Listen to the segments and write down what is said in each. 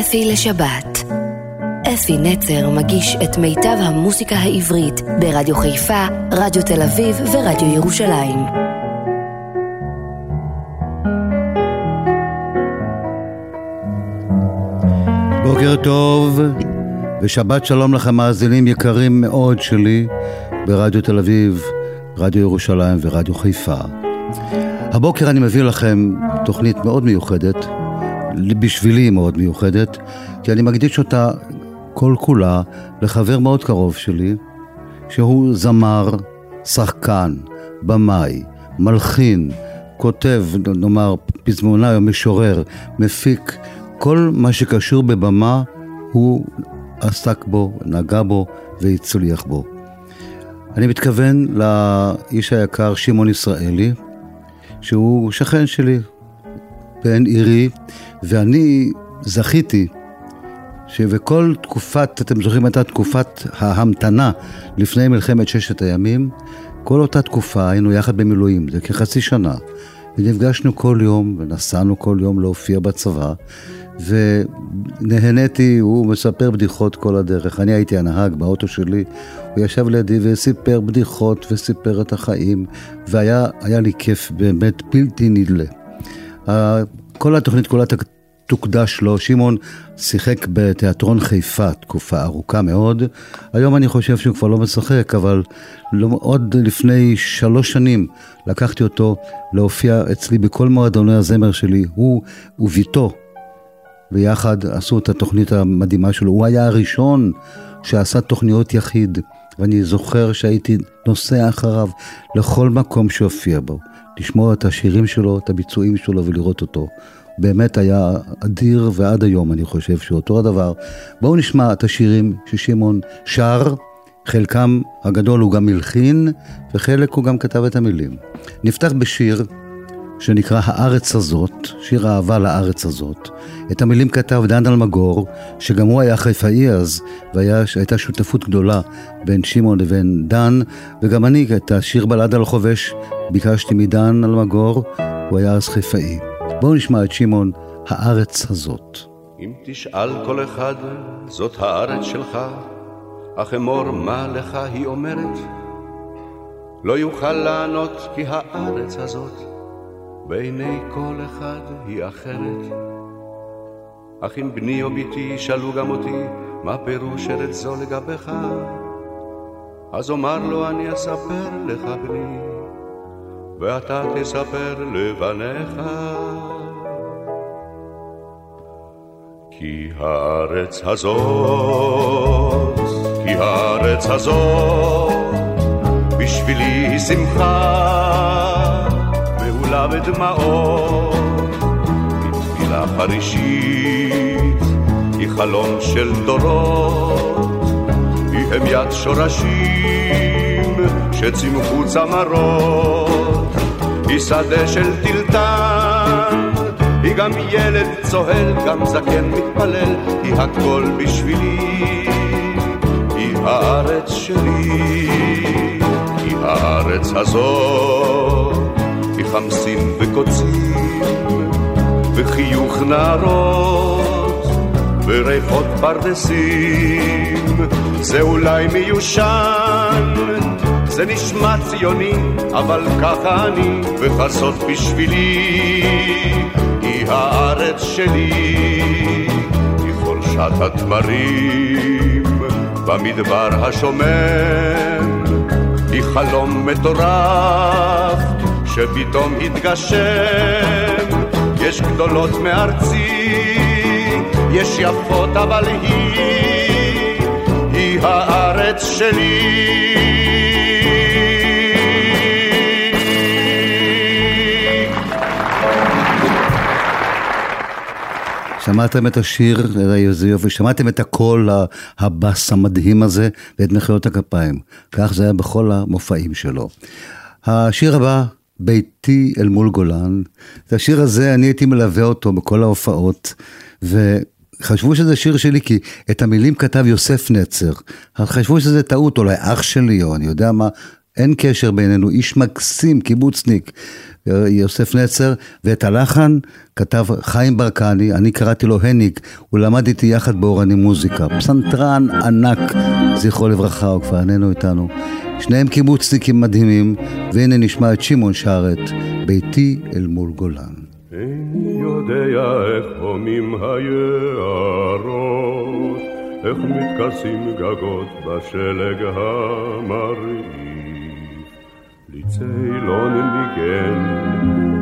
אפי לשבת. אפי נצר מגיש את מיטב המוסיקה העברית ברדיו חיפה, רדיו תל אביב ורדיו ירושלים. בוקר טוב ושבת שלום לכם מאזינים יקרים מאוד שלי ברדיו תל אביב, רדיו ירושלים ורדיו חיפה. הבוקר אני מביא לכם תוכנית מאוד מיוחדת, בשבילי מאוד מיוחדת, כי אני מקדיש אותה כל כולה לחבר מאוד קרוב שלי, שהוא זמר, שחקן, במאי, מלחין, כותב, נאמר, פזמונאי או משורר, מפיק, כל מה שקשור בבמה הוא עסק בו, נגע בו והצליח בו. אני מתכוון לאיש היקר שמעון ישראלי, שהוא שכן שלי, בן עירי, ואני זכיתי שבכל תקופת, אתם זוכרים, הייתה תקופת ההמתנה לפני מלחמת ששת הימים, כל אותה תקופה היינו יחד במילואים, זה כחצי שנה, ונפגשנו כל יום, ונסענו כל יום להופיע בצבא, ונהניתי, הוא מספר בדיחות כל הדרך. אני הייתי הנהג באוטו שלי, הוא ישב לידי וסיפר בדיחות וסיפר את החיים, והיה לי כיף באמת בלתי נדלה. כל התוכנית כולה תוקדש לו. שמעון שיחק בתיאטרון חיפה תקופה ארוכה מאוד. היום אני חושב שהוא כבר לא משחק, אבל לא, עוד לפני שלוש שנים לקחתי אותו להופיע אצלי בכל מועדוני הזמר שלי, הוא וביתו. ויחד עשו את התוכנית המדהימה שלו. הוא היה הראשון שעשה תוכניות יחיד, ואני זוכר שהייתי נוסע אחריו לכל מקום שהופיע בו, לשמוע את השירים שלו, את הביצועים שלו ולראות אותו. באמת היה אדיר, ועד היום אני חושב שאותו הדבר. בואו נשמע את השירים ששמעון שר, חלקם הגדול הוא גם הלחין, וחלק הוא גם כתב את המילים. נפתח בשיר שנקרא הארץ הזאת, שיר אהבה לארץ הזאת. את המילים כתב דן אלמגור, שגם הוא היה חיפאי אז, והייתה שותפות גדולה בין שמעון לבין דן, וגם אני את השיר בלד על חובש ביקשתי מדן אלמגור, הוא היה אז חיפאי. בואו נשמע את שמעון, הארץ הזאת. אם תשאל כל אחד, זאת הארץ שלך, אך אמור מה לך היא אומרת. לא יוכל לענות כי הארץ הזאת בעיני כל אחד היא אחרת. אך אם בני או בתי ישאלו גם אותי, מה פירוש ארץ זו לגביך? אז אומר לו אני אספר לך בני, ואתה תספר לבניך. כי הארץ הזאת, כי הארץ הזאת, בשבילי שמחה, מהולה בדמעות, מתפילה חרישית, היא חלום של דורות, היא המיית שורשים שצימחו צמרות, היא שדה של טלטן היא גם ילד צוהל, גם זקן מתפלל, היא הכל בשבילי, היא הארץ שלי, היא הארץ הזאת, היא חמסין וקוצים, וחיוך נערות, וריחות פרדסים, זה אולי מיושן, זה נשמע ציוני, אבל ככה אני, וחסות בשבילי. הארץ שלי, היא חולשת התמרים במדבר השומם, היא חלום מטורף שפתאום התגשם, יש גדולות מארצי, יש יפות אבל היא, היא הארץ שלי. שמעתם את השיר, איזה יופי, שמעתם את הקול הבאס המדהים הזה ואת מחיאות הכפיים. כך זה היה בכל המופעים שלו. השיר הבא, ביתי אל מול גולן. את השיר הזה, אני הייתי מלווה אותו בכל ההופעות, וחשבו שזה שיר שלי, כי את המילים כתב יוסף נצר. חשבו שזה טעות, אולי אח שלי, או אני יודע מה. אין קשר בינינו, איש מקסים, קיבוצניק, יוסף נצר, ואת הלחן כתב חיים ברקני, אני קראתי לו הניק, הוא למד איתי יחד באורני מוזיקה. פסנתרן ענק, זכרו לברכה, הוא כבר איננו איתנו. שניהם קיבוצניקים מדהימים, והנה נשמע את שמעון שרת, ביתי אל מול גולן. איני יודע איך הומים היערות, איך מתכסים גגות בשלג המרעיף. לי צילון ניגן,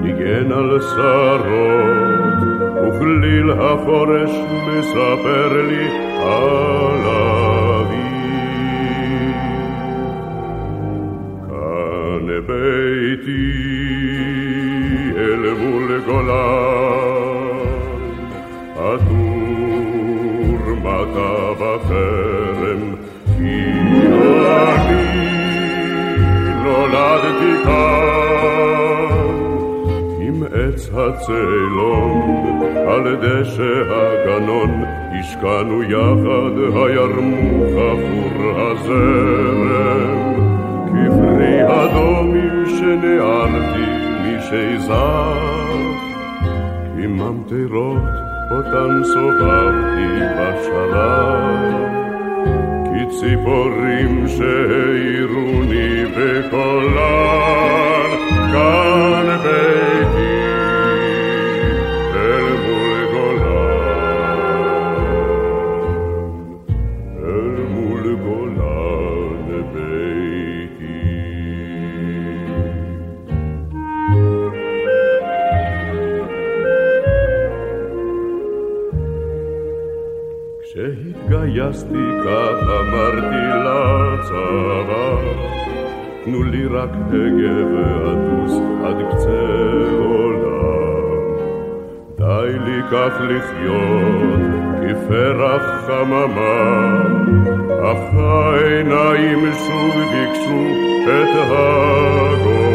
ניגן על שרות, וכליל החורש מספר לי על אביב. כאן ביתי אל מול גולן, עטור מטה בחרם, כי אני נולדתי כאן עם עץ הצאלון על דשא הגנון השקענו יחד הירמוך עבור הזרם. כפרי הדומים שנערתי משיזף עם ממטרות אותן סובבתי בשלב ציפורים שהעירוני בקולן, כאן ביתי אל מול גולן, אל מול גולן ביתי. תנו לי רק הגה ואטוס עד קצה עולם. די לי כך לחיות כפרח חממה, אך העיניים שוב ביקשו את הגולן.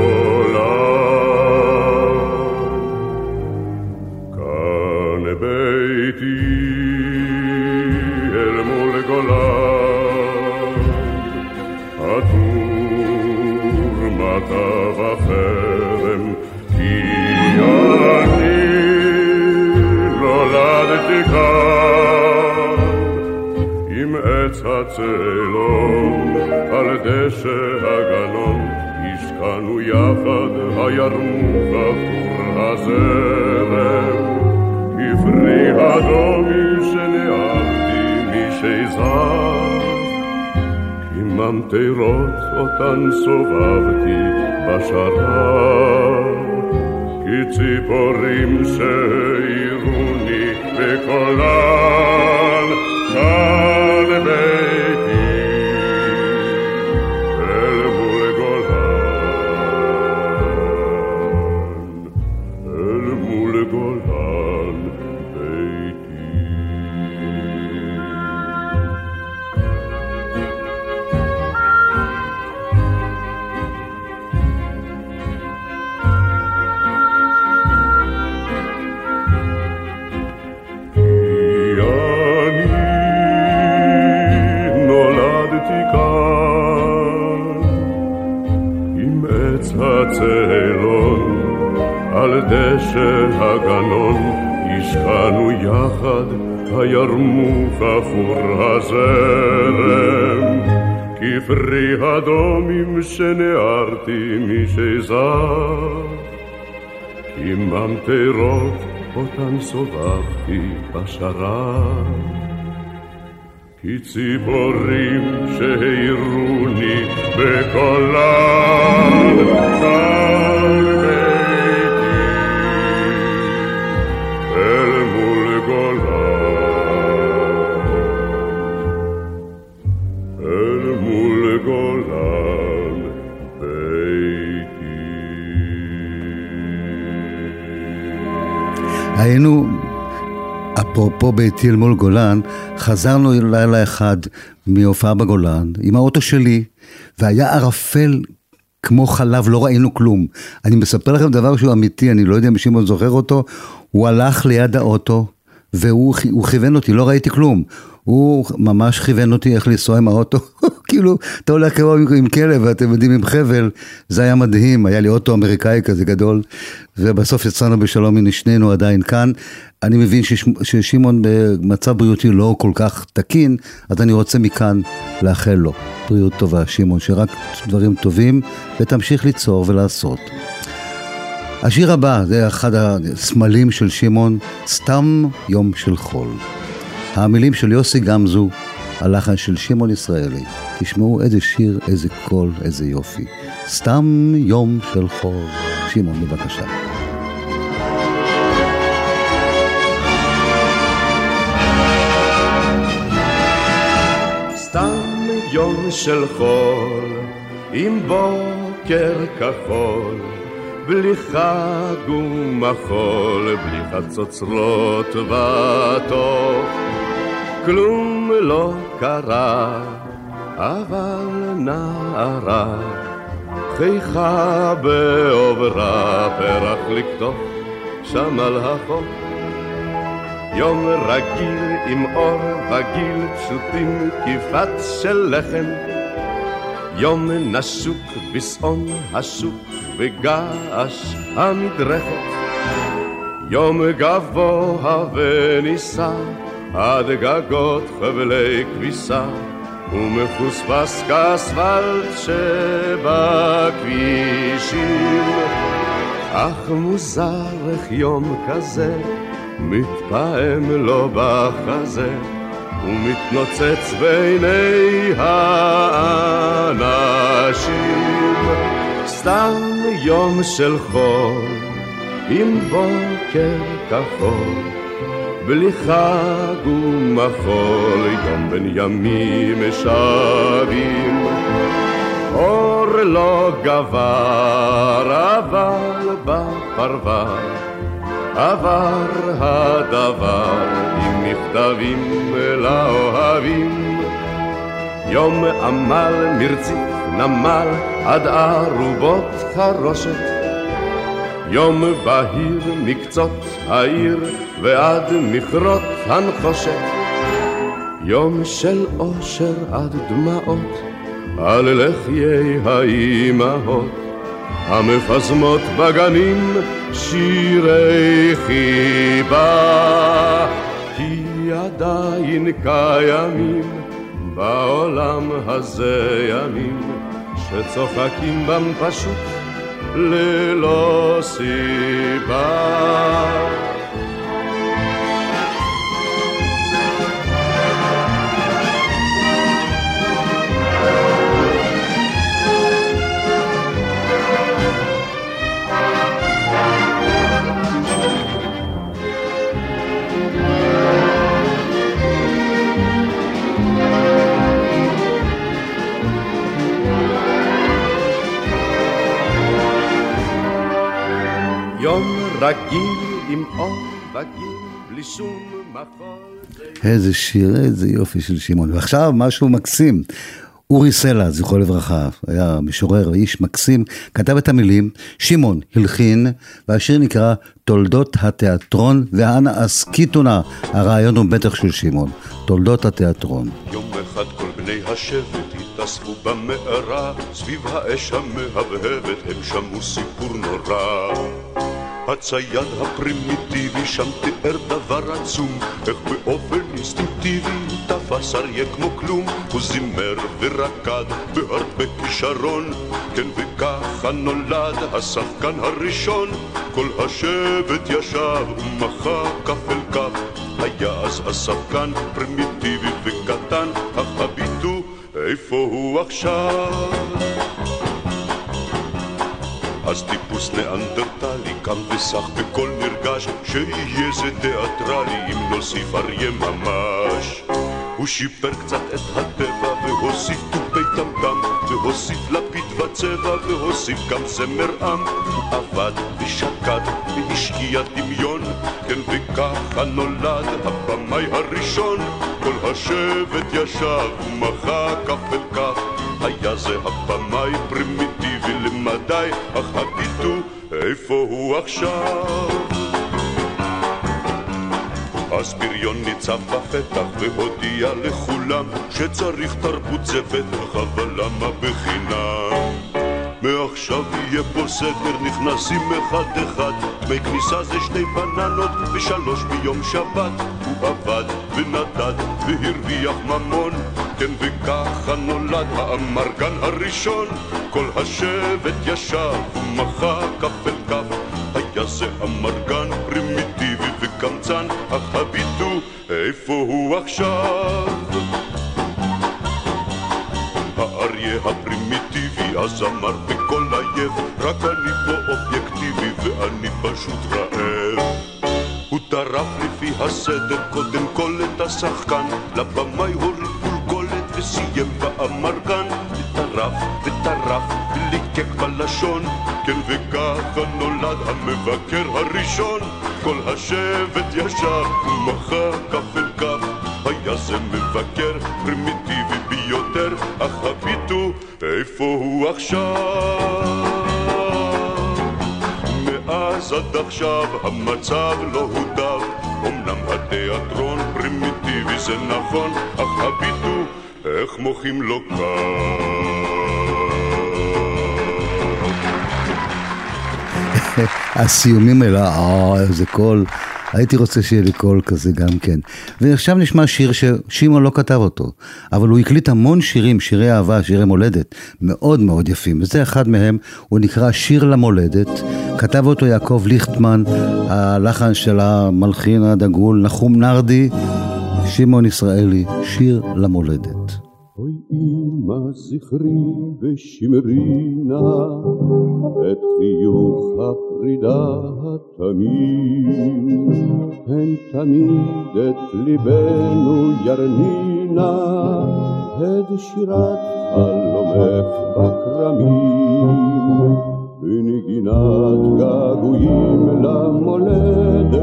כממטרות אותן סובבתי בשרב, כציפורים שהעירוני בקולן, שנערתי משיזר כי ממטרות אותן סובבתי בשרב. כי ציפורים שהעירוני בקולן, כאן ביתי אל מול גולן, חזרנו לילה אחד מהופעה בגולן, עם האוטו שלי, והיה ערפל כמו חלב, לא ראינו כלום. אני מספר לכם דבר שהוא אמיתי, אני לא יודע אם שמעון זוכר אותו, הוא הלך ליד האוטו, והוא הוא כיוון אותי, לא ראיתי כלום. הוא ממש כיוון אותי איך לנסוע עם האוטו, כאילו, אתה הולך כמו עם, עם כלב, ואתם יודעים, עם חבל, זה היה מדהים, היה לי אוטו אמריקאי כזה גדול, ובסוף יצאנו בשלום הנה שנינו עדיין כאן. אני מבין שש, ששמעון במצב בריאותי לא כל כך תקין, אז אני רוצה מכאן לאחל לו בריאות טובה, שמעון, שרק דברים טובים, ותמשיך ליצור ולעשות. השיר הבא, זה אחד הסמלים של שמעון, סתם יום של חול. המילים של יוסי גמזו, הלחן של שמעון ישראלי. תשמעו איזה שיר, איזה קול, איזה יופי. סתם יום של חול. שמעון, בבקשה. יום של חול, עם בוקר כחול. בלי חג ומחול, בלי חצוצרות בתוך, כלום לא קרה, אבל נערה, חייכה בעוברה, פרח לקטוף שם על החוף. יום רגיל עם אור וגיל פשוטים, כיפת של לחם, יום נסוק בשעון השוק וגעש המדרכת. יום גבוה ונישא עד גגות חבלי כביסה ומחוספס כאספלט שבכבישים. אך מוזר איך יום כזה מתפעם לו בחזה ומתנוצץ בעיני האנשים. סתם יום של חול, עם בוקר כחול, בלי חג ומחול, יום בין ימים שבים. אור לא גבר, אבל בפרבר עבר הדבר עם מכתבים לאוהבים. יום עמל מרציף נמל עד ארובות חרושת. יום בהיר מקצות העיר ועד מכרות הנחושת. יום של אושר עד דמעות על לחיי האימהות המפזמות בגנים שירי חיבה כי עדיין קיימים בעולם הזה ימים שצוחקים בם פשוט ללא סיבה. רגיל עם אור וגיל, בלי שום מחול. איזה שיר, איזה יופי של שמעון. ועכשיו משהו מקסים. אורי סלע, זכרו לברכה, היה משורר, איש מקסים, כתב את המילים, שמעון הלחין, והשיר נקרא תולדות התיאטרון, ואנא הסכיתו נא, הרעיון הוא בטח של שמעון, תולדות התיאטרון. יום אחד כל בני השבט התאספו במערה, סביב האש המהבהבת הם שמעו סיפור נורא. הצייד הפרימיטיבי שם תיאר דבר עצום, איך באופן אינסטינקטיבי תפס אריה כמו כלום, הוא זימר ורקד בהרבה כישרון, כן וככה נולד השחקן הראשון, כל השבט ישב ומחא כף אל כף, היה אז השחקן פרימיטיבי וקטן, אך הביטו איפה הוא עכשיו? אז טיפוס ניאנדרטלי קם וסח בקול נרגש שיהיה זה תיאטרלי אם נוסיף אריה ממש. הוא שיפר קצת את הטבע והוסיף תופי טמטם והוסיף לפיד וצבע והוסיף גם זמר עם. הוא עבד ושקד והשקיע דמיון כן וככה נולד הבמאי הראשון. כל השבט ישב ומחה כף אל כף היה זה הבמאי פרימיטיבי למדי, אך הביטו איפה הוא עכשיו? ואז בריון ניצב בפתח והודיע לכולם שצריך תרבות זה בטח, אבל למה בחינם? מעכשיו יהיה פה סדר, נכנסים אחד אחד דמי כניסה זה שתי בננות ושלוש ביום שבת הוא עבד ונדד והרוויח ממון כן וככה נולד האמרגן הראשון. כל השבט ישב ומחא כף אל כף. היה זה אמרגן פרימיטיבי וקמצן אך הביטו איפה הוא עכשיו? האריה הפרימיטיבי אז אמר בקול עייף רק אני פה אובייקטיבי ואני פשוט רעב. הוא טרף לפי הסדר קודם כל את השחקן לבמאי גולגולת וסיים באמרגן וטרף וטרף וליקק בלשון כן וככה נולד המבקר הראשון. כל השבט ישב ומחה כף אל כף היה זה מבקר פרימיטיבי ביותר אך הביטו איפה הוא עכשיו? מאז עד עכשיו המצב לא הוטב אמנם התיאטרון פרימיטיבי זה נכון אך הביטו איך מוחאים לו הסיומים האלה, אה, איזה קול. הייתי רוצה שיהיה לי קול כזה גם כן. ועכשיו נשמע שיר ששמעון לא כתב אותו, אבל הוא הקליט המון שירים, שירי אהבה, שירי מולדת, מאוד מאוד יפים, וזה אחד מהם, הוא נקרא שיר למולדת, כתב אותו יעקב ליכטמן, הלחן של המלחין הדגול נחום נרדי, שמעון ישראלי, שיר למולדת. אמא זכרי ושמרי נא את חיוך הפרידה התמים, הן תמיד את ליבנו ירנינה, את שירת חלומך בכרמים, בנגינת געגועים למולדת,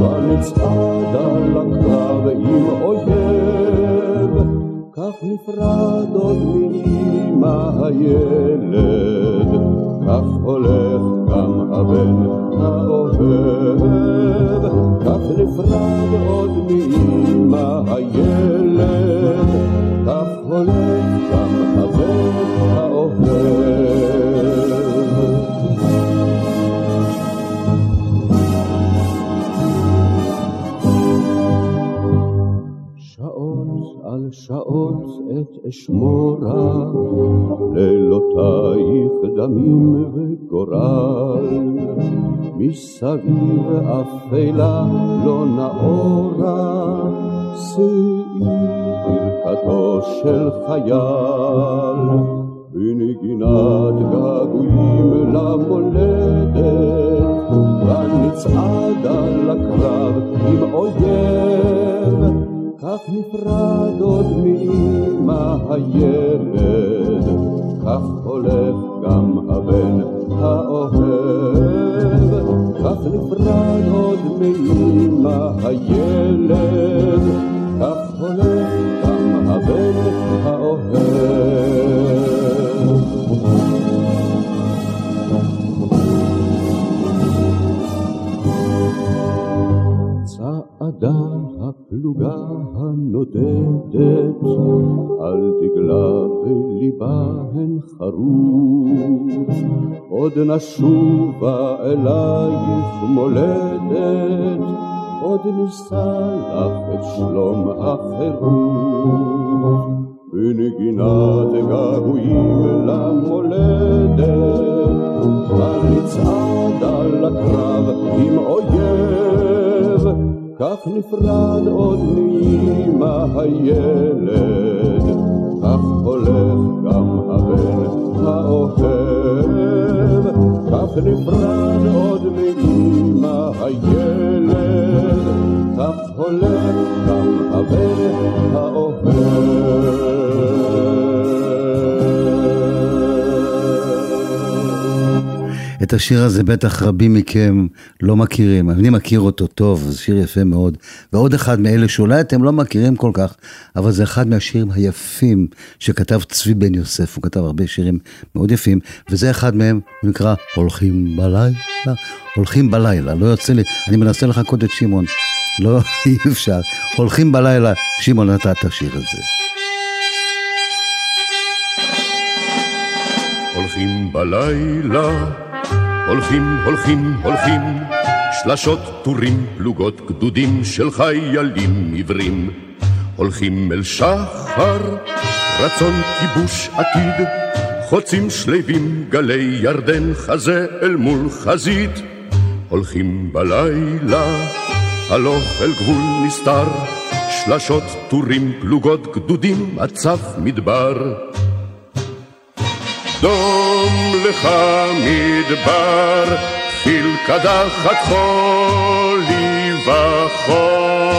ונצעד על הקרב עם אויב. נפרד עוד מאמא הילד, כך הולך גם הבן האוהב, כך נפרד עוד מאמא הילד, כך הולך גם הבן האוהב. על שעות את אשמורה, לילותייך דמים וגורל. מסביב אפלה לא נאורה, שאי ברכתו של חייל. בנגינת געגועים למולדת, ונצעד על הקרב עם אויב. כך נפרד עוד מאמא הילד, כך הולך גם הבן האוהב, כך נפרד עוד מאמא הילד, חרוט. עוד נשובה אלייך מולדת, עוד נישא לך את שלום החירות. בנגינת געגועים למולדת, ונצעד על הקרב עם אויב. כך נפרד עוד מאמא הילד, כך הולך גם הבן האוהב, כך נפרד עוד מאמא הילד, כך הולך גם הבן האוהב. את השיר הזה בטח רבים מכם לא מכירים, אני מכיר אותו טוב, זה שיר יפה מאוד. ועוד אחד מאלה שאולי אתם לא מכירים כל כך, אבל זה אחד מהשירים היפים שכתב צבי בן יוסף, הוא כתב הרבה שירים מאוד יפים, וזה אחד מהם, הוא נקרא הולכים בלילה, הולכים בלילה, לא יוצא לי, אני מנסה לחכות את שמעון, לא, אי אפשר. הולכים בלילה, שמעון אתה תשאיר את זה. הולכים בלילה, הולכים, הולכים, הולכים, שלשות, טורים, פלוגות, גדודים של חיילים עיוורים. הולכים אל שחר, רצון כיבוש עתיד, חוצים שלווים גלי ירדן, חזה אל מול חזית. הולכים בלילה, הלוך אל גבול נסתר, שלשות, טורים, פלוגות, גדודים, עצף מדבר. דום לך מדבר, חיל קדחת חולי וחום.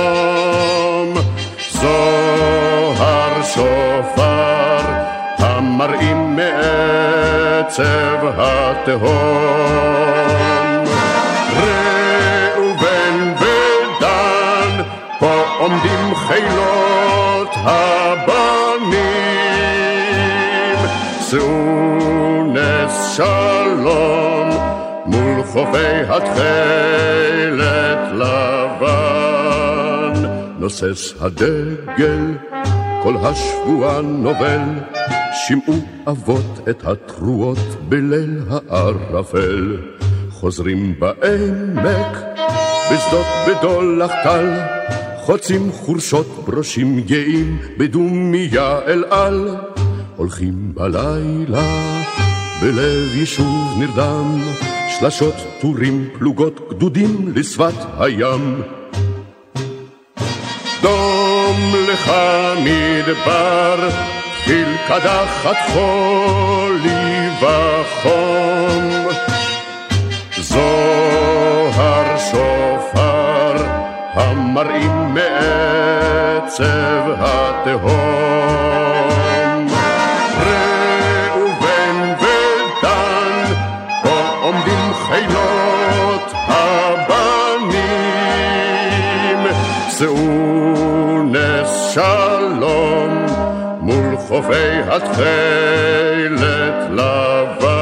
זוהר שופר, המראים מעצב התהום. ראובן ודן, פה עומדים חילות הבנים. שלום מול חופי התכלת לבן. נוסס הדגל, כל השבועה נובל, שמעו אבות את התרועות בליל הערפל. חוזרים בעמק, בשדות בדולח קל, חוצים חורשות ברושים גאים, בדומיה אל על, הולכים בלילה. בלב יישוב נרדם, שלשות, טורים, פלוגות, גדודים לשפת הים. דום לך מדבר, חיל קדחת חולי וחום. זוהר שופר, המראים מעצב התהום. חופי התכלת לבן.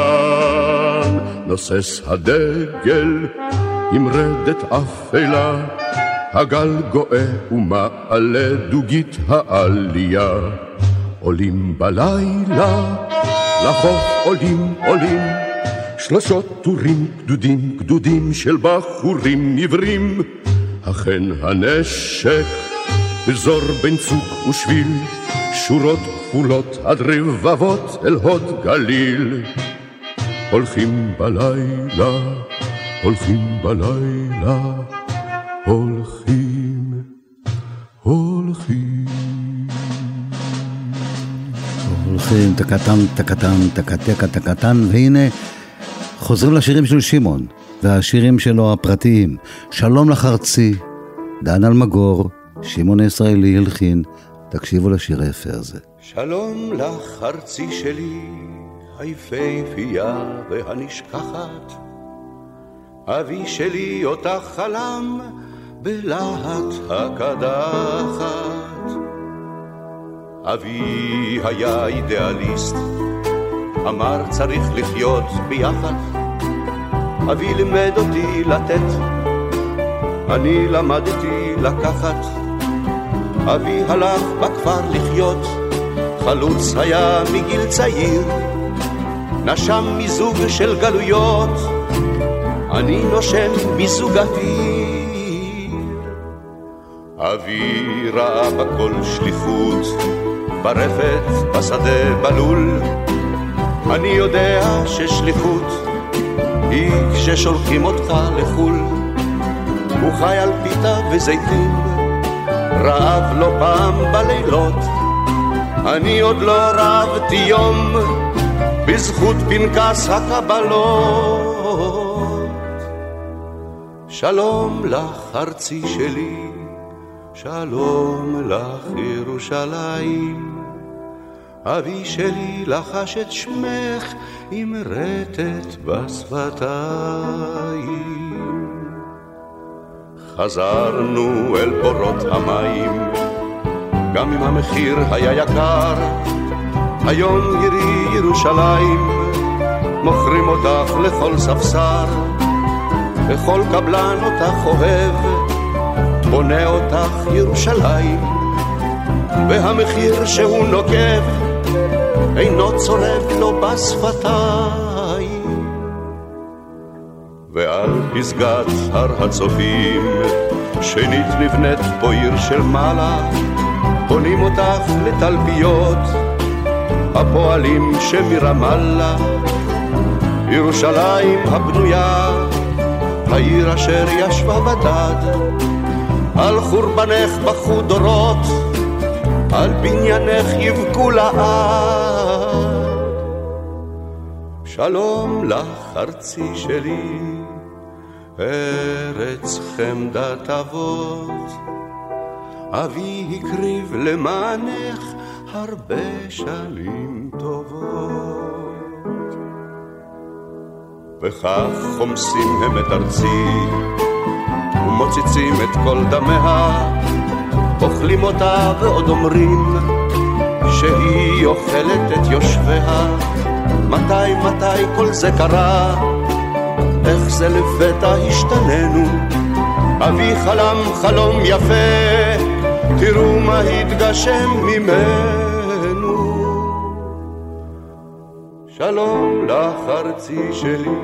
נוסס הדגל עם רדת אפלה, הגל גואה ומעלה דוגית העלייה. עולים בלילה, לחוף עולים עולים, שלושות טורים גדודים גדודים של בחורים עיוורים. אכן הנשק בזור בין צוק ושביל, שורות כפולות עד רבבות אל הוד גליל. הולכים בלילה, הולכים בלילה, הולכים, הולכים. הולכים תקתן, תקתן, תקתקה, תקתן, והנה חוזרים לשירים של שמעון, והשירים שלו הפרטיים. שלום לך ארצי, דן אלמגור, שמעון הישראלי הלחין, תקשיבו לשיר היפה הזה. שלום לך ארצי שלי, היפהפייה והנשכחת. אבי שלי אותך חלם בלהט הקדחת. אבי היה אידיאליסט, אמר צריך לחיות ביחד. אבי לימד אותי לתת, אני למדתי לקחת. אבי הלך בכפר לחיות, חלוץ היה מגיל צעיר, נשם מיזוג של גלויות, אני נושם מיזוג אוויר. אבי ראה בכל שליחות, ברפת, בשדה, בלול, אני יודע ששליחות היא כששולחים אותך לחו"ל. הוא חי על פיתה וזיתים, רעב לא פעם בלילות. אני עוד לא רבתי יום בזכות פנקס הקבלות. שלום לך ארצי שלי, שלום לך ירושלים. אבי שלי לחש את שמך עם רטט בשפתיים. חזרנו אל בורות המים, גם אם המחיר היה יקר, היום עירי ירושלים, מוכרים אותך לכל ספסר, וכל קבלן אותך אוהב, בונה אותך ירושלים, והמחיר שהוא נוקב, אינו צורב לו בשפתיים. ועל פסגת הר הצופים, שנית נבנית פה עיר של מעלה, בונים אותך לתלפיות, הפועלים שמרמאללה, ירושלים הבנויה, העיר אשר ישבה בדד, על חורבנך בכו דורות, על בניינך יבכו לעד. שלום לך ארצי שלי, ארץ חמדת אבות. אבי הקריב למענך הרבה שנים טובות. וכך חומסים הם את ארצי, ומוצצים את כל דמיה, אוכלים אותה ועוד אומרים שהיא אוכלת את יושביה. מתי, מתי כל זה קרה? איך זה לפתע השתננו? אבי חלם חלום יפה, תראו מה התגשם ממנו. שלום לך ארצי שלי,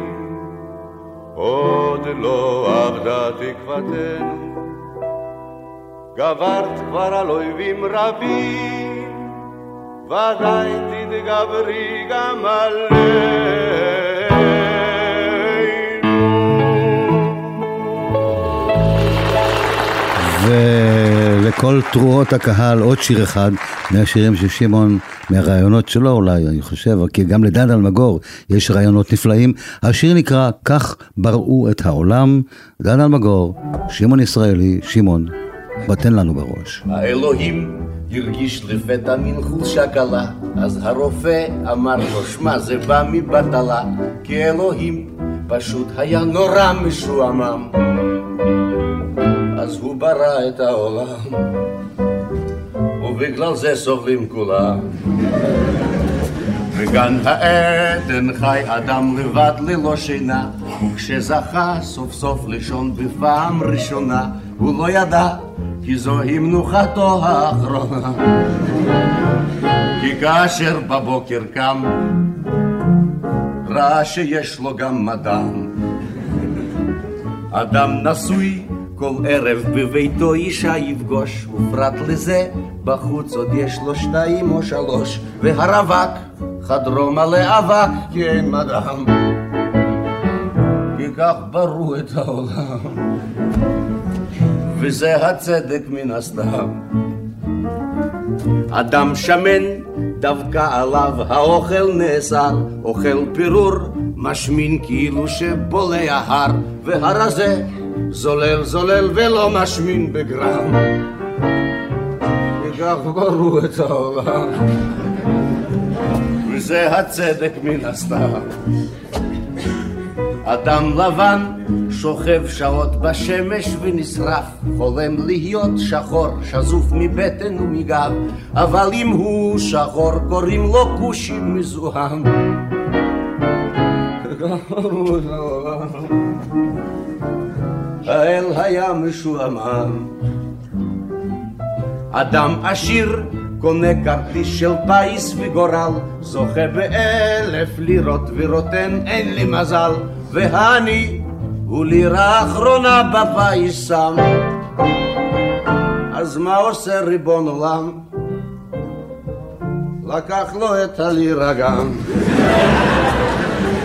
עוד לא אבדה תקוותנו. גברת כבר על אויבים רבים, ודאי תתגברי גם עלינו. ולכל תרועות הקהל עוד שיר אחד מהשירים של שמעון, מהרעיונות שלו אולי, אני חושב, כי גם לדן אלמגור יש רעיונות נפלאים. השיר נקרא "כך בראו את העולם", דן אלמגור, שמעון ישראלי, שמעון, בטן לנו בראש. האלוהים הרגיש לפתע מין חולשה קלה, אז הרופא אמר לו, שמע, זה בא מבטלה, כי אלוהים פשוט היה נורא משועמם. אז הוא ברא את העולם, ובגלל זה סובלים כולם. בגן העדן חי אדם לבד ללא שינה, וכשזכה סוף סוף לישון בפעם ראשונה, הוא לא ידע כי זוהי מנוחתו האחרונה. כי כאשר בבוקר קם, ראה שיש לו גם מדם. אדם נשוי כל ערב בביתו אישה יפגוש, ופרט לזה בחוץ עוד יש לו שתיים או שלוש, והרווק חדרו מלא אבק כי אין מדם. כי כך ברו את העולם, וזה הצדק מן הסתם. אדם שמן דווקא עליו האוכל נאסר, אוכל פירור, משמין כאילו שבולע הר, והרזה זולל זולל ולא משמין בגרם. וכך ברו את העולם, וזה הצדק מן הסתם. אדם לבן שוכב שעות בשמש ונשרף, חולם להיות שחור, שזוף מבטן ומגב, אבל אם הוא שחור קוראים לו כושי מזוהם. האל היה משועמם. אדם עשיר קונה כרטיס של פיס וגורל, זוכה באלף לירות ורוטן אין לי מזל, והני הוא לירה אחרונה בפיס שם. אז מה עושה ריבון עולם? לקח לו את הלירה גם.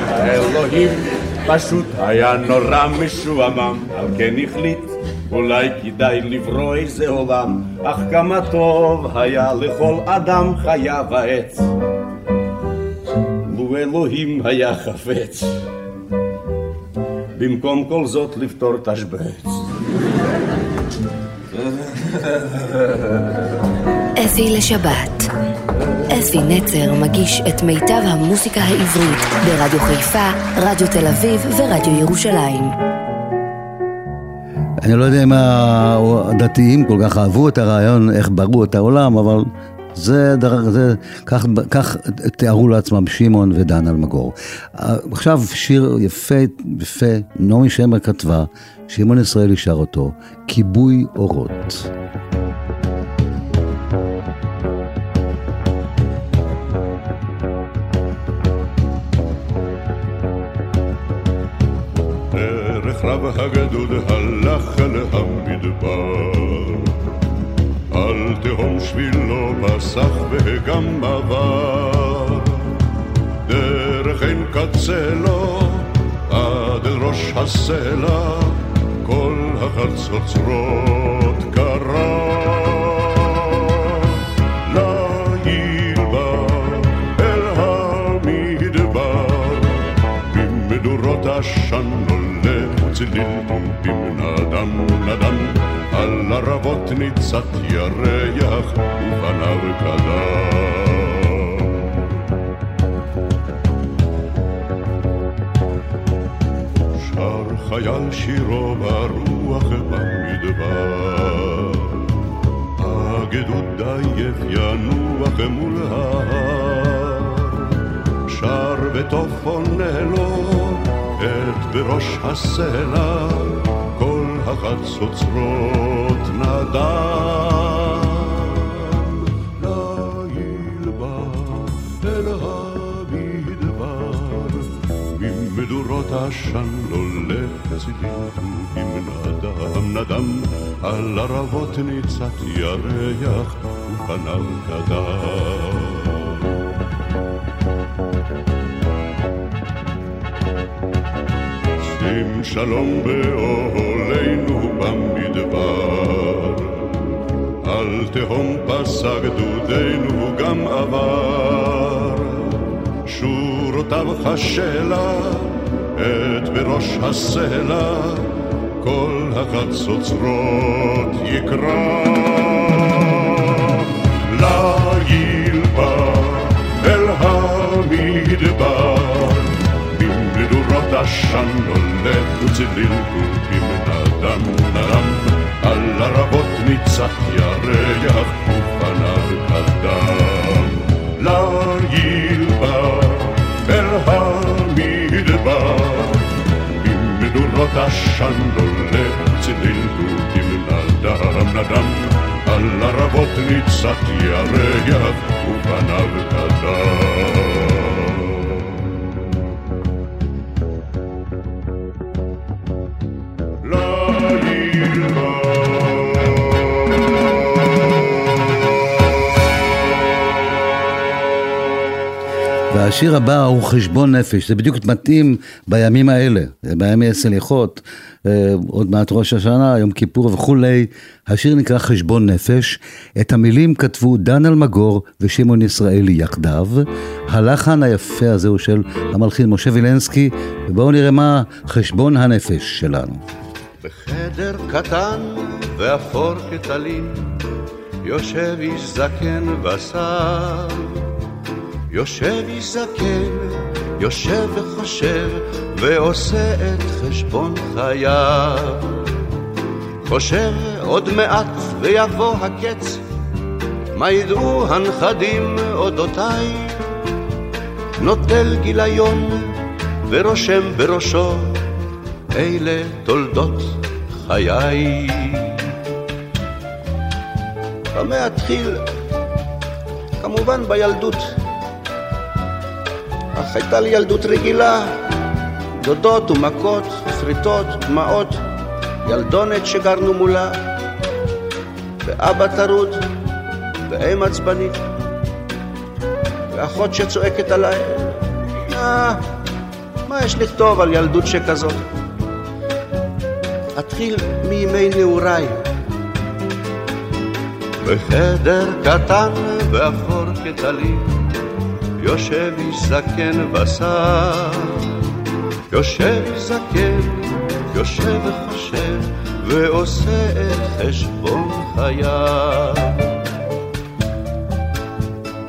האלוהים פשוט היה נורא משועמם, על כן החליט אולי כדאי לברוא איזה עולם, אך כמה טוב היה לכל אדם חיה ועץ. לו אלוהים היה חפץ, במקום כל זאת לפתור תשבץ. אפי לשבת, אפי נצר מגיש את מיטב המוסיקה העברית ברדיו חיפה, רדיו תל אביב ורדיו ירושלים. אני לא יודע אם הדתיים כל כך אהבו את הרעיון, איך ברו את העולם, אבל זה, זה כך, כך תיארו לעצמם שמעון ודן אלמגור. עכשיו שיר יפה, יפה, נעמי שמר כתבה, שמעון ישראלי שר אותו, כיבוי אורות. הגדוד הלך אל המדבר. על תהום שבילו פסח וגם עבר. דרך אין קצה לו עד אל ראש הסלע כל החצוצרות קרה. עשן צליל טומפים נדם נדם על ערבות ניצת ירח ופניו קדם שר חייל שירו ברוח במדבר. הגדוד עייף ינוח מול ההר. שר וטוף עונה את בראש הסלע כל החצוצרות נדם. ליל בא אל המדבר, ממדורות עשן עולה צלילים נדם נדם, על ערבות ניצת ירח ופניו קדם. שים שלום באוהלינו במדבר. על תהום פסע גדודנו גם עבר. שורותיו חשלה את בראש הסלע, כל החצוצרות יקרא. עשן הולך וצליל גופים נדם נדם על ערבות ניצת ירח ופניו קדם ליל בא אל המדבר. עם מדורות עשן הולך וצליל גופים נדם נדם על ערבות ניצת ירח ופניו קדם והשיר הבא הוא חשבון נפש, זה בדיוק מתאים בימים האלה, בימי הסליחות, אה, עוד מעט ראש השנה, יום כיפור וכולי. השיר נקרא חשבון נפש, את המילים כתבו דן אלמגור ושמעון ישראלי יחדיו. הלחן היפה הזה הוא של המלחין משה וילנסקי, ובואו נראה מה חשבון הנפש שלנו. בחדר קטן ואפור כטלין, יושב איש זקן ושר. יושב איש יושב וחושב, ועושה את חשבון חייו. חושב עוד מעט ויבוא הקץ, מה ידעו הנכדים אודותיי? נוטל גיליון ורושם בראשו, אלה תולדות חיי. במה אתחיל? כמובן בילדות. אך הייתה לי ילדות רגילה, דודות ומכות, פריטות, דמעות, ילדונת שגרנו מולה, ואבא טרוד, ואם עצבנית, ואחות שצועקת עליי, אה, מה יש לכתוב על ילדות שכזאת? אתחיל מימי נעוריי. בחדר קטן ואפור כטלית יושב איש זקן בשר, יושב זקן, יושב וחושב, ועושה את חשבון חייו.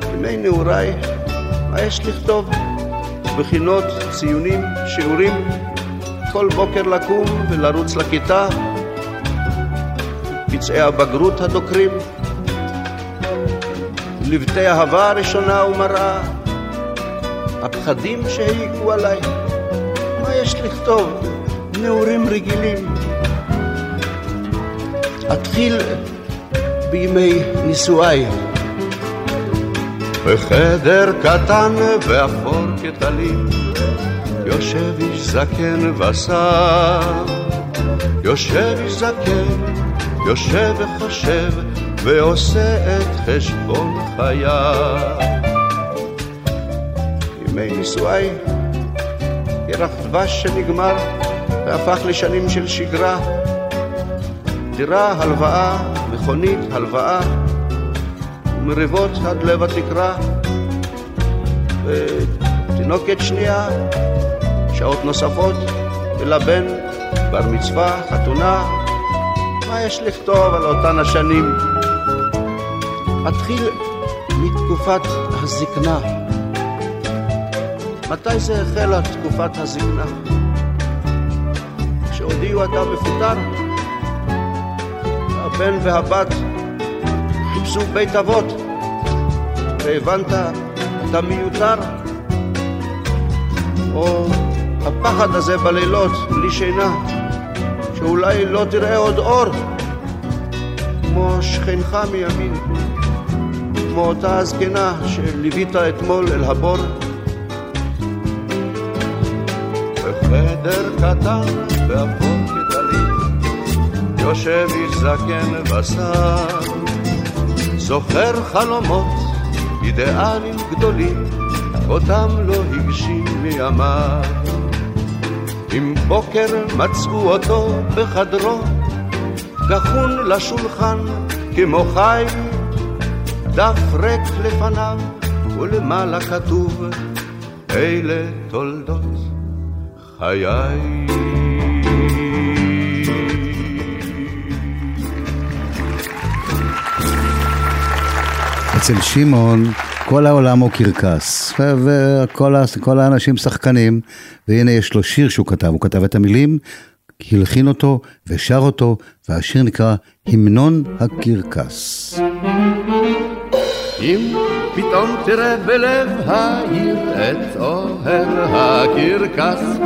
בימי נעוריי, מה יש לכתוב? בחינות, ציונים, שיעורים, כל בוקר לקום ולרוץ לכיתה, פצעי הבגרות הדוקרים, לבטי אהבה ראשונה ומראה, הפחדים שהעיקו עליי, מה יש לכתוב? נעורים רגילים. אתחיל בימי נישואיי. בחדר קטן ואפור כטלים, יושב איש זקן ושר. יושב איש זקן, יושב וחושב, ועושה את חשבון חייו. ימי נישואיי, ירח דבש שנגמר, והפך לשנים של שגרה. דירה, הלוואה, מכונית, הלוואה, ומריבות עד לב התקרה. ותינוקת שנייה, שעות נוספות, ולבן, בר מצווה, חתונה, מה יש לכתוב על אותן השנים? אתחיל מתקופת הזקנה. מתי זה החלה תקופת הזקנה? כשהודיעו אתה מפוטר? הבן והבת חיפשו בית אבות, והבנת, אתה מיותר? או הפחד הזה בלילות, בלי שינה, שאולי לא תראה עוד אור, כמו שכנך מימין, כמו אותה הזקנה שליווית אתמול אל הבור. קטן ואפור כטלית, יושב איש זקן ושר, זוכר חלומות, אידיאלים גדולים, אותם לא הגשים מימיו. עם בוקר מצאו אותו בחדרו, גחון לשולחן כמו חי, דף ריק לפניו ולמעלה כתוב, אלה תולדות חיי. אצל שמעון כל העולם הוא קרקס, וכל האנשים שחקנים, והנה יש לו שיר שהוא כתב, הוא כתב את המילים, הלחין אותו ושר אותו, והשיר נקרא המנון הקרקס. אם פתאום תראה בלב העיר את אוהב הקרקס,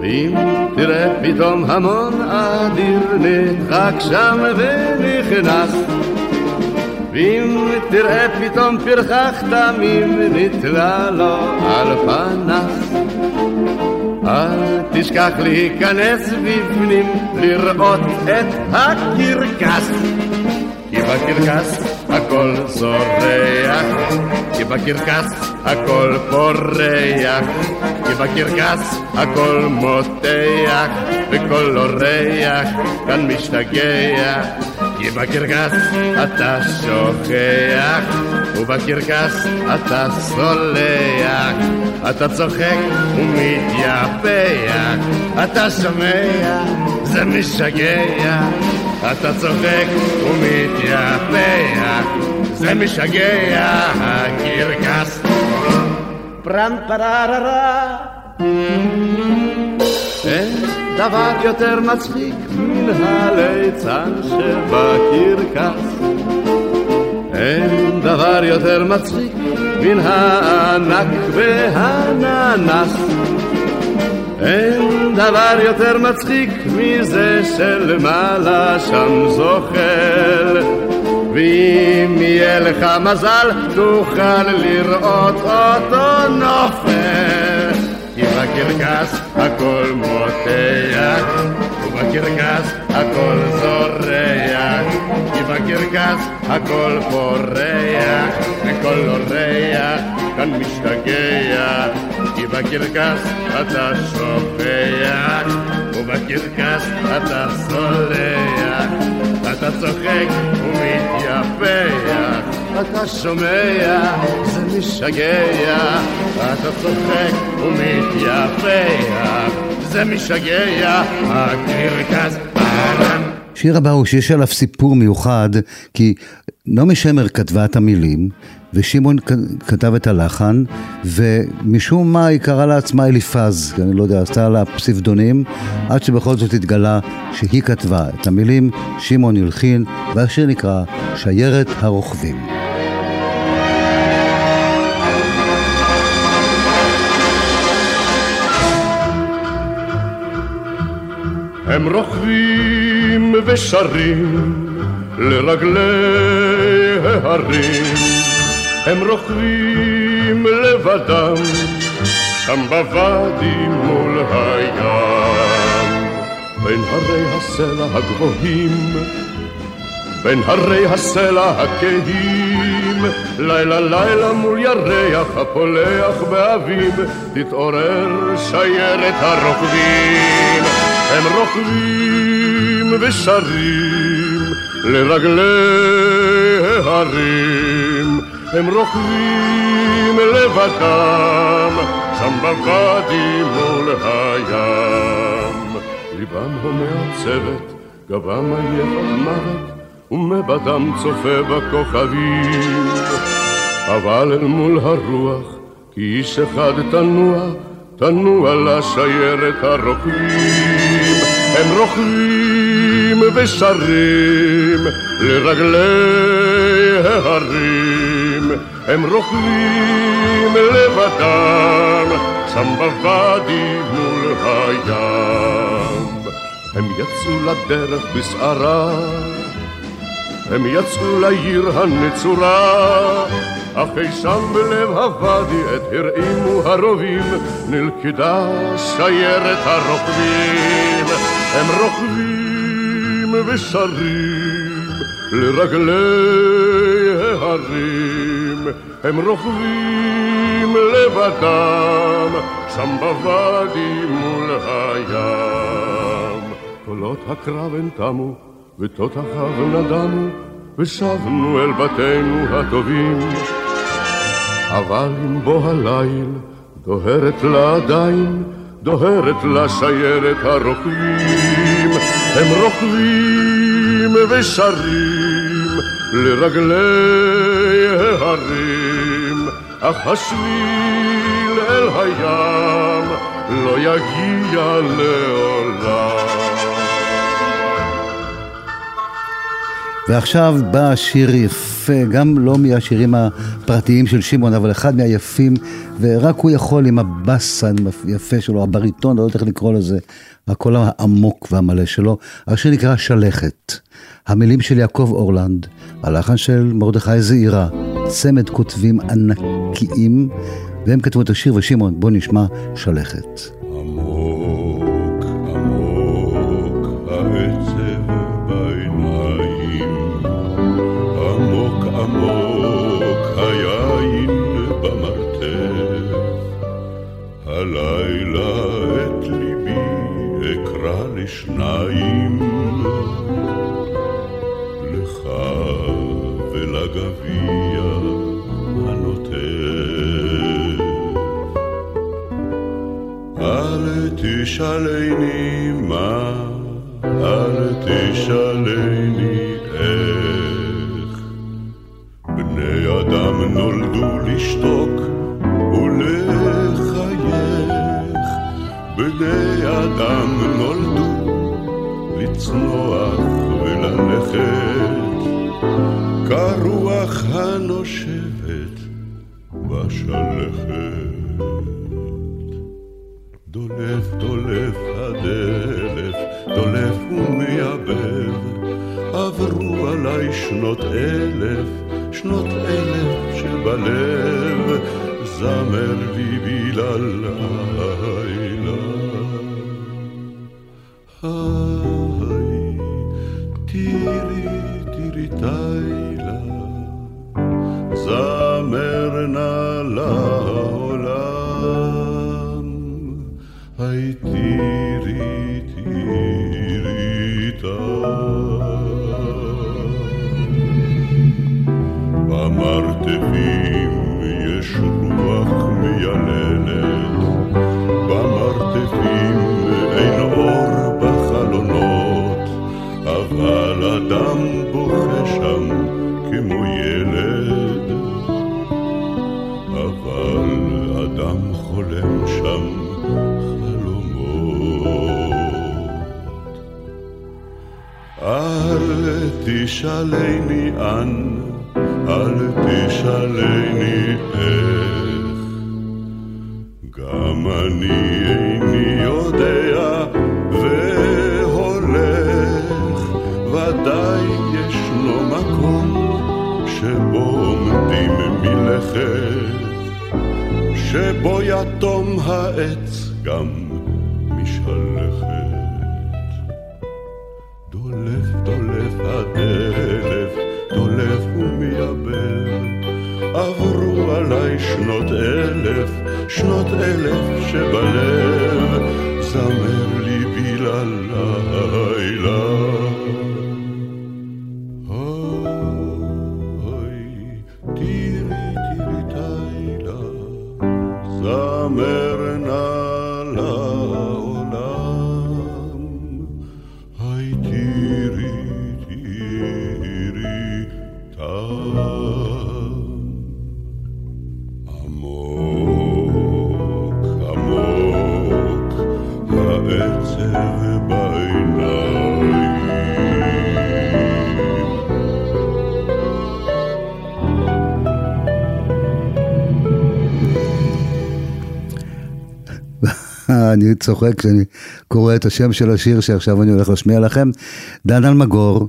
ואם תראה פתאום המון אדיר נדחק שם ונכנס, ואם תראה פתאום פרחח תמים נתלה לו על פנס אל תשכח להיכנס בפנים לראות את הקרקס בקרקס הכל זורח. כי בקרקס הכל פורח. כי בקרקס הכל מותח. וכל אורח כאן משתגע. כי בקרקס אתה שוכח, ובקרקס אתה סולח, אתה צוחק ומתייפח, אתה שומע, זה משגע, אתה צוחק ומתייפח, זה משגע, הקרקס. פרן פרררה אין דבר יותר מצחיק מן הליצן שבקרקס. אין דבר יותר מצחיק מן הענק והננס. אין דבר יותר מצחיק מזה שלמעלה שם זוחל. ואם יהיה לך מזל, תוכל לראות אותו נופל. כי בקרקס הכל מותח, ובקרקס הכל זורח, כי בקרקס הכל פורח, וכל אורח כאן משתגע, כי בקרקס אתה שופח, ובקרקס אתה סולח, אתה צוחק ומתייפח, אתה שומע, זה משגע, אתה צוחק ומתייפח, זה משגע, הקרקס פעם. שיר הבא הוא שיש עליו סיפור מיוחד, כי נעמי שמר כתבה את המילים, ושמעון כתב את הלחן, ומשום מה היא קראה לעצמה אליפז, אני לא יודע, עשתה לה פסיפדונים, עד שבכל זאת התגלה שהיא כתבה את המילים, שמעון הלחין, והשיר נקרא שיירת הרוכבים. הם רוכבים ושרים לרגלי ההרים, הם רוכבים לבדם שם בוואדי מול הים, בין הרי הסלע הגבוהים, בין הרי הסלע הכהים, לילה לילה מול ירח הפולח באביב, תתעורר שיירת הרוכבים. הם רוכבים ושרים לרגלי ההרים, הם רוכבים לבדם, שם בוואדי מול הים. ליבם הומה הצוות, גבם עייף המוות, ומבדם צופה בכוכבים. אבל אל מול הרוח, כי איש אחד תנוע, תנוע לשיירת הרוכבים, הם רוכבים ושרים לרגלי ההרים, הם רוכבים לבדם, שם בוואדי מול הים. הם יצאו לדרך בסערה, הם יצאו לעיר הנצורה, אך אי שם בלב הוואדי את הרעימו הרובים, נלכדה שיירת הרוכבים. הם רוכבים ושרים לרגלי ההרים, הם רוכבים לבדם, שם בוואדי מול הים. קולות הקרב הן תמו, ותותחיו נדמו, ושבנו אל בתינו הטובים. אבל עם בוא הליל, דוהרת לה עדיין, דוהרת לה שיירת הרוכבים. הם רוכבים ושרים לרגלי ההרים, אך השביל אל הים לא יגיע לעולם. ועכשיו בא שיר יפה, גם לא מהשירים הפרטיים של שמעון, אבל אחד מהיפים, ורק הוא יכול עם הבאס היפה שלו, הבריטון, לא יודע איך לקרוא לזה, הקול העמוק והמלא שלו. השיר נקרא שלכת. המילים של יעקב אורלנד, הלחן של מרדכי זעירה, צמד כותבים ענקיים, והם כתבו את השיר, ושמעון, בוא נשמע שלכת. אל תשאלני מה, אל תשאלני איך. בני אדם נולדו לשתוק ולחייך, בני אדם נולדו לצנוח וללכת, כרוח הנושבת בשלכת. דולף דולף הדלף, דולף ומייבב, עברו עליי שנות אלף, שנות אלף שבלב, זמר לי בלילה. תשאלני איך, גם אני איני יודע והולך, ודאי ישנו מקום שבו עומדים מלכת, שבו יתום שנות אלף, שנות אלף שבלב, זמר ליבי ללילה. אני צוחק כשאני קורא את השם של השיר שעכשיו אני הולך להשמיע לכם. דן אלמגור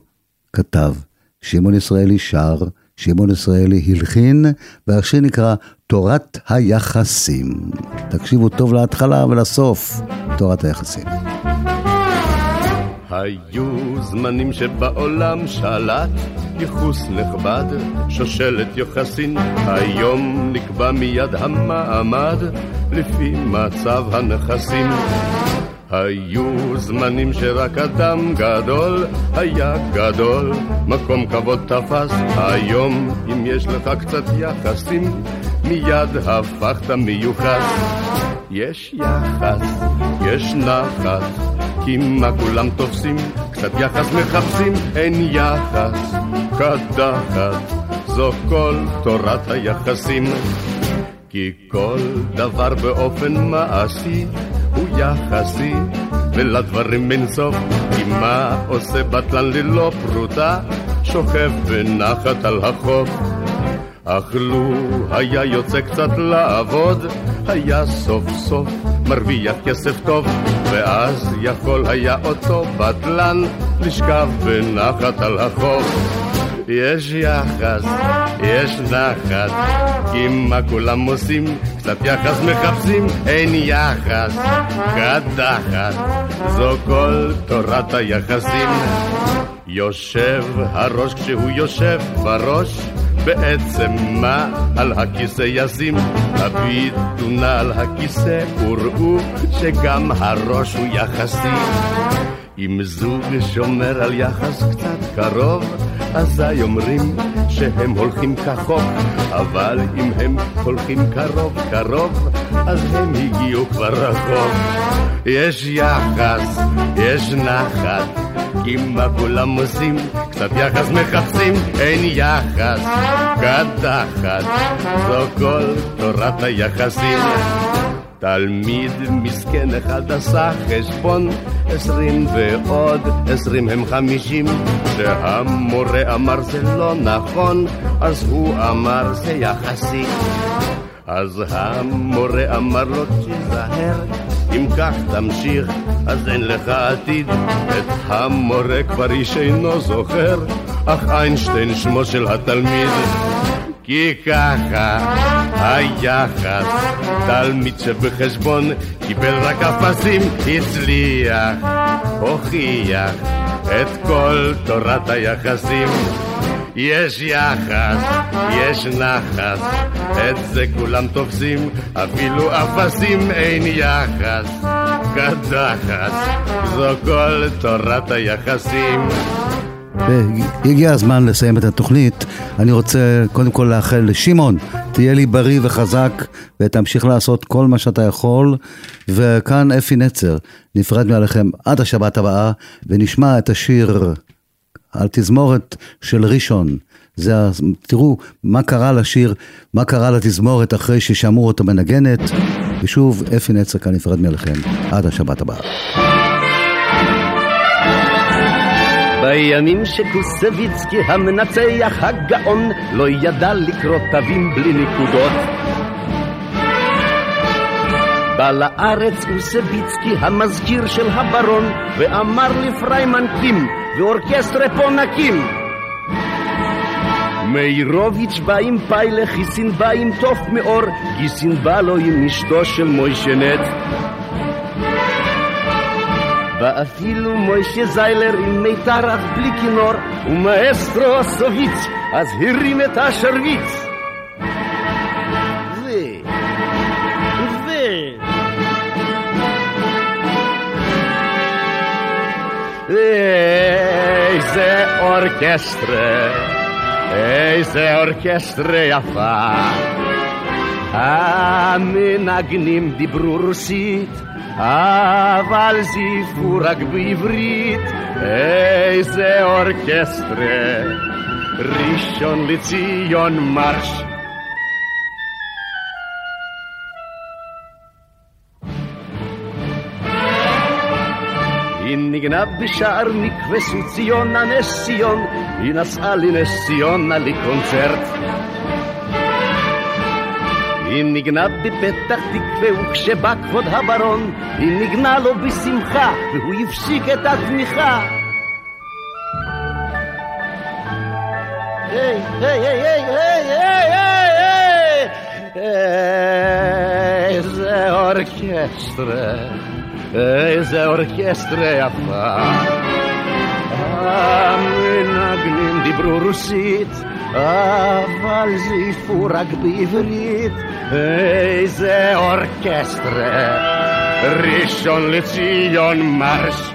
כתב, שמעון ישראלי שר, שמעון ישראלי הלחין, והשיר נקרא תורת היחסים. תקשיבו טוב להתחלה ולסוף, תורת היחסים. היו זמנים שבעולם שלט ייחוס נכבד, שושלת יוחסין, היום נקבע מיד המעמד לפי מצב הנכסים. היו זמנים שרק אדם גדול היה גדול, מקום כבוד תפס, היום אם יש לך קצת יחסים, מיד הפכת מיוחס. יש יחס, יש נחת, כי מה כולם תופסים, קצת יחס מחפשים, אין יחס, קדחת, זו כל תורת היחסים. כי כל דבר באופן מעשי הוא יחסי, ולדברים אין סוף, כי מה עושה בטלן ללא פרוטה, שוכב בנחת על החוף. אך לו היה יוצא קצת לעבוד, היה סוף סוף מרוויח כסף טוב, ואז יכול היה אותו בטלן לשכב בנחת על החוף. יש יחס, יש נחת, כי מה כולם עושים, קצת יחס מחפשים, אין יחס, קדחת, זו כל תורת היחסים. יושב הראש כשהוא יושב בראש, בעצם מה על הכיסא ישים? הביטו נא על הכיסא וראו שגם הראש הוא יחסי. אם זוג שומר על יחס קצת קרוב, אזי אומרים שהם הולכים כחוק, אבל אם הם הולכים קרוב קרוב, אז הם הגיעו כבר רחוק. יש יחס, יש נחת, כי מה כולם עושים? קצת יחס מחפשים, אין יחס, קדחת, זו כל תורת היחסים. תלמיד מסכן אחד עשה חשבון, עשרים ועוד עשרים הם חמישים. כשהמורה אמר זה לא נכון, אז הוא אמר זה יחסי. אז המורה אמר לו תיזהר, אם כך תמשיך, אז אין לך עתיד. את המורה כבר איש אינו זוכר, אך איינשטיין שמו של התלמיד. כי ככה היחס, תלמיד שבחשבון קיבל רק אפסים, הצליח, הוכיח את כל תורת היחסים. יש יחס, יש נחס, את זה כולם תופסים, אפילו אפסים אין יחס. קדחת, זו כל תורת היחסים. הגיע הזמן לסיים את התוכנית. אני רוצה קודם כל לאחל לשמעון, תהיה לי בריא וחזק ותמשיך לעשות כל מה שאתה יכול. וכאן אפי נצר, נפרד מעליכם עד השבת הבאה ונשמע את השיר על תזמורת של ראשון זה, תראו מה קרה לשיר, מה קרה לתזמורת אחרי ששמעו אותה מנגנת. ושוב, אפי נצר כאן נפרד מכם. עד השבת הבאה. בימים שקוסביצקי המנצח הגאון לא ידע לקרוא תווים בלי נקודות בא לארץ אוסביצקי המזכיר של הברון ואמר לפריימן קים ואורקסטרה פה נקים מאירוביץ' בא עם פיילה, חיסין בא עם תוף מאור, גיסין בא לו עם אשתו של מוישנט. Ba filul Moishe Zeiler im Meitar auf Blick in Nor und Maestro Osowitz als Hirrimet Ascherwitz. Weh, weh. Eise orchestre, eise orchestre jafa. Amen agnim di brursit, אבל זיפו רק בעברית. איזה אורקסטרה, ראשון לציון מרש. היא ניגנה בשער מקווה ציונה נס ציון, היא נסעה לנס ציונה לקונצרט. היא ניגנה בפתח תקווה וכשבא כבוד הברון, היא ניגנה לו בשמחה והוא הפסיק את התמיכה. היי, היי, היי, היי, היי, היי, היי, איזה אורקסטרה. איזה אורקסטרה יפה. המנגנים דיברו רוסית, אבל זיפו רק בעברית. איזה אורקסטרה, ראשון לציון מרש.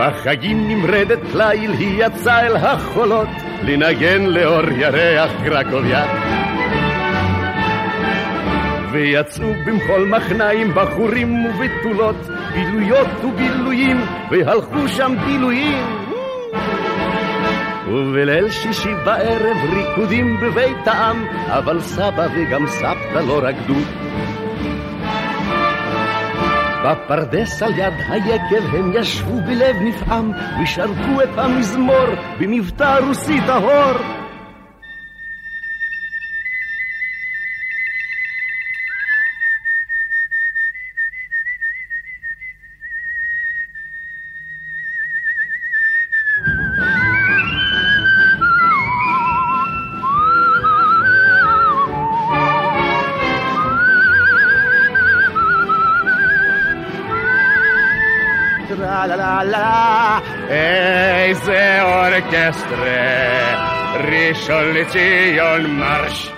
בחגים נמרדת ליל היא יצאה אל החולות לנגן לאור ירח קרקוביה. ויצאו במחול מחניים בחורים ובתולות, בילויות ובילויים, והלכו שם בילויים. ובליל שישי בערב ריקודים בבית העם, אבל סבא וגם סבתא לא רקדו. בפרדס על יד היקב הם ישבו בלב נפעם ושרקו את המזמור במבטא רוסי טהור. איזה אורקסטרה, ראשון לציון מרש.